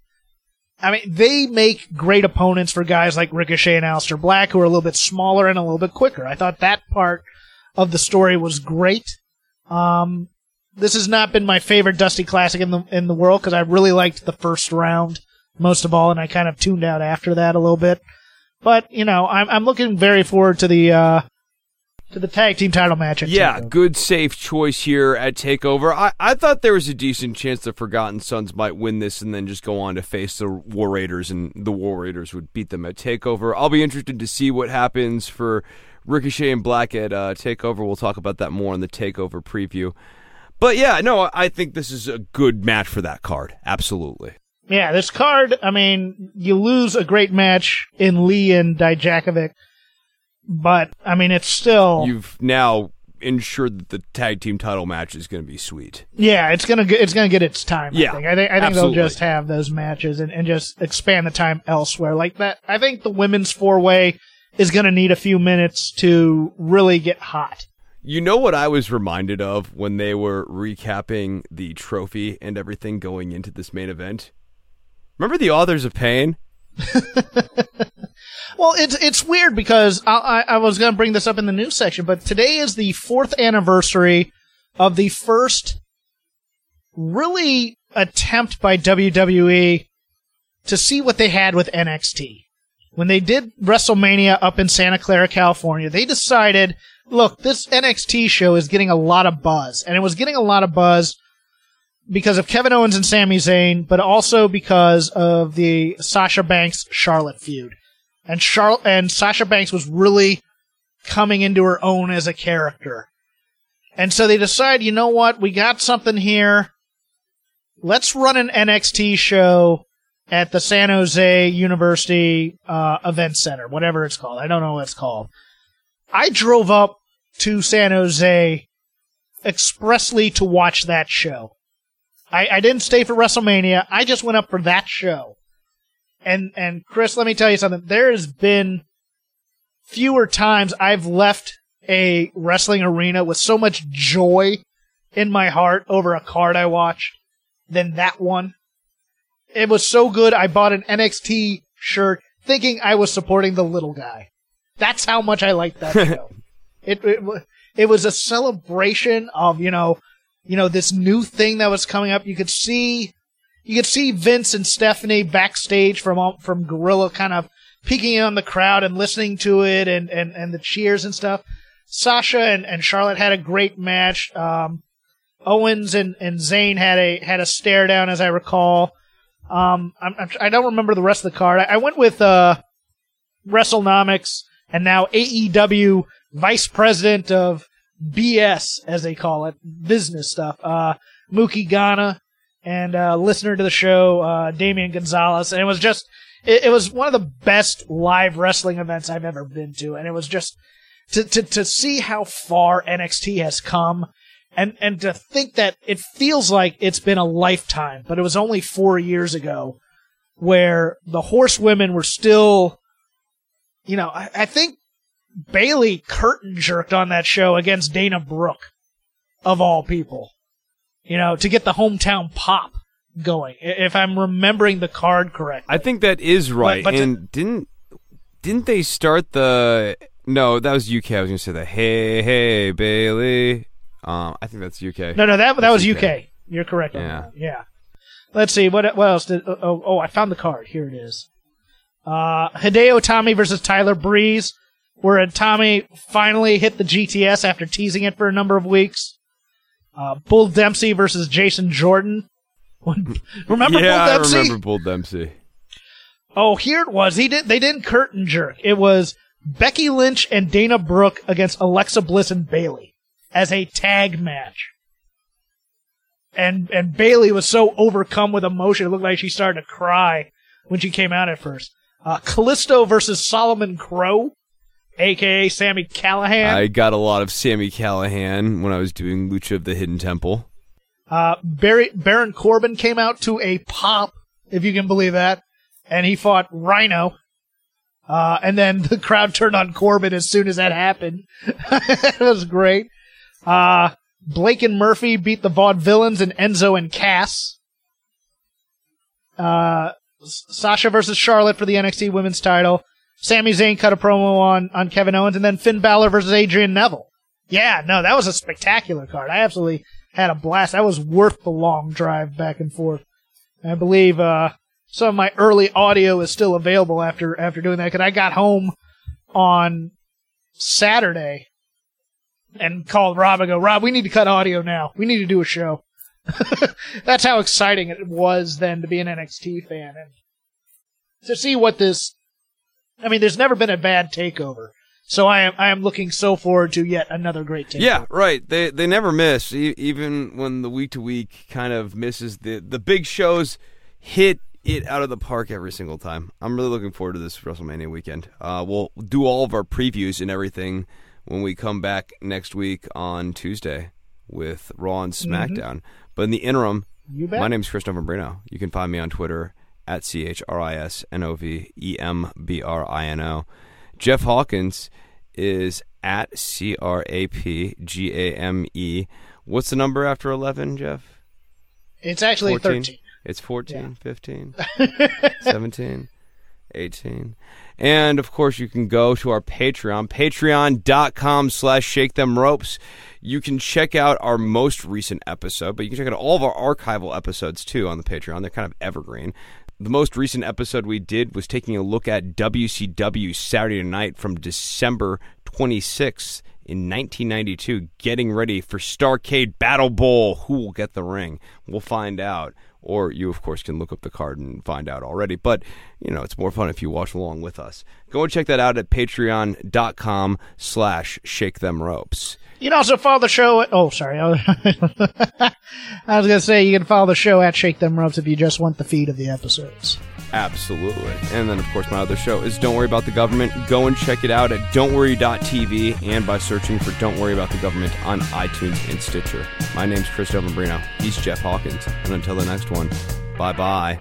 I mean, they make great opponents for guys like Ricochet and Aleister Black who are a little bit smaller and a little bit quicker. I thought that part of the story was great. Um, this has not been my favorite Dusty Classic in the in the world because I really liked the first round most of all, and I kind of tuned out after that a little bit. But you know, I'm I'm looking very forward to the uh, to the tag team title match. At Yeah, Takeover. good safe choice here at Takeover. I, I thought there was a decent chance the Forgotten Sons might win this and then just go on to face the War Raiders, and the War Raiders would beat them at Takeover. I'll be interested to see what happens for Ricochet and Black at uh, Takeover. We'll talk about that more in the Takeover preview. But yeah, no, I think this is a good match for that card. Absolutely. Yeah, this card, I mean, you lose a great match in Lee and Dijakovic, but I mean, it's still You've now ensured that the tag team title match is going to be sweet. Yeah, it's gonna get, it's gonna get its time. Yeah, I think I think, I think absolutely. they'll just have those matches and, and just expand the time elsewhere. Like that, I think the women's four way is gonna need a few minutes to really get hot. You know what I was reminded of when they were recapping the trophy and everything going into this main event? Remember the Authors of Pain? (laughs) Well, it's it's weird because I, I, I was going to bring this up in the news section, but today is the fourth anniversary of the first really attempt by WWE to see what they had with NXT. When they did WrestleMania up in Santa Clara, California, they decided, look, this NXT show is getting a lot of buzz, and it was getting a lot of buzz because of Kevin Owens and Sami Zayn, but also because of the Sasha Banks Charlotte feud and Char- and Sasha Banks was really coming into her own as a character. And so they decide, you know what, we got something here. Let's run an NXT show at the San Jose University uh, Event Center, whatever it's called. I don't know what it's called. I drove up to San Jose expressly to watch that show. I, I didn't stay for WrestleMania. I just went up for that show. And and Chris, let me tell you something. There has been fewer times I've left a wrestling arena with so much joy in my heart over a card I watched than that one. It was so good. I bought an NXT shirt thinking I was supporting the little guy. That's how much I liked that (laughs) show. it, it it was a celebration of you know you know this new thing that was coming up. You could see you could see Vince and Stephanie backstage from from Gorilla, kind of peeking in on the crowd and listening to it and and and the cheers and stuff. Sasha and, and Charlotte had a great match. Um, Owens and, and Zayn had a had a stare down, as I recall. Um, I'm, I'm, I don't remember the rest of the card. I, I went with uh, WrestleNomics and now AEW Vice President of BS, as they call it, business stuff. Uh, Mookie Ghana and uh, listener to the show, uh, Damian Gonzalez, and it was just it, it was one of the best live wrestling events I've ever been to, and it was just to to to see how far NXT has come. And and to think that it feels like it's been a lifetime, but it was only four years ago where the horsewomen were still, you know, I, I think Bayley curtain jerked on that show against Dana Brooke, of all people, you know, to get the hometown pop going. If I'm remembering the card correctly. I think that is right. but to- and didn't didn't they start the? No, that was UK. I was going to say the hey hey Bayley. Um, I think that's UK. No, no, that that was UK. UK. You're correct. on Yeah. that. yeah. Let's see what what else did. Oh, oh, oh, I found the card. Here it is. Uh, Hideo Itami versus Tyler Breeze, where Tommy finally hit the GTS after teasing it for a number of weeks. Uh, Bull Dempsey versus Jason Jordan. (laughs) remember yeah, Bull Dempsey? I remember Bull Dempsey. Oh, here it was. He did. They didn't curtain jerk. It was Becky Lynch and Dana Brooke against Alexa Bliss and Bayley as a tag match. And and Bayley was so overcome with emotion, it looked like she started to cry when she came out at first. Uh, Kalisto versus Solomon Crowe, aka Sami Callihan. I got a lot of Sami Callihan when I was doing Lucha of the Hidden Temple. Uh, Barry, Baron Corbin came out to a pop, if you can believe that, and he fought Rhyno. Uh, and then the crowd turned on Corbin as soon as that happened. (laughs) it was great. Uh, Blake and Murphy beat the Vaudevillains and Enzo and Cass. Uh, Sasha versus Charlotte for the NXT Women's title. Sami Zayn cut a promo on, on Kevin Owens, and then Finn Balor versus Adrian Neville. Yeah, no, that was a spectacular card. I absolutely had a blast. That was worth the long drive back and forth. I believe uh, some of my early audio is still available after after doing that because I got home on Saturday and called Rob and go, Rob, we need to cut audio now. We need to do a show. (laughs) That's how exciting it was then to be an NXT fan and to see what this. I mean, there's never been a bad takeover, so I am I am looking so forward to yet another great takeover. Yeah, right. They they never miss, e- even when the week to week kind of misses. The the big shows hit it out of the park every single time. I'm really looking forward to this WrestleMania weekend. Uh, we'll do all of our previews and everything when we come back next week on Tuesday with Raw and SmackDown. But in the interim, my name's Chris Novembrino. You can find me on Twitter at C H R I S N O V E M B R I N O. Jeff Hawkins is at C R A P G A M E. What's the number after 11, Jeff? It's actually 14? 13. It's 14, 15, (laughs) 17, 18. And of course, you can go to our Patreon, patreon.com slash shake them ropes. You can check out our most recent episode, but you can check out all of our archival episodes too on the Patreon. They're kind of evergreen. The most recent episode we did was taking a look at WCW Saturday Night from December 26th in 1992, getting ready for Starcade Battle Bowl. Who will get the ring? We'll find out. Or you, of course, can look up the card and find out already. But, you know, it's more fun if you watch along with us. Go and check that out at patreon.com slash shake them ropes. You can also follow the show at, oh, sorry. (laughs) I was, going to say you can follow the show at Shake Them Ropes if you just want the feed of the episodes. Absolutely. And then, of course, my other show is Don't Worry About the Government. Go and check it out at don'tworry.tv and by searching for Don't Worry About the Government on iTunes and Stitcher. My name's Chris Novembrino. He's Jeff Hawkins. And until the next one, bye bye.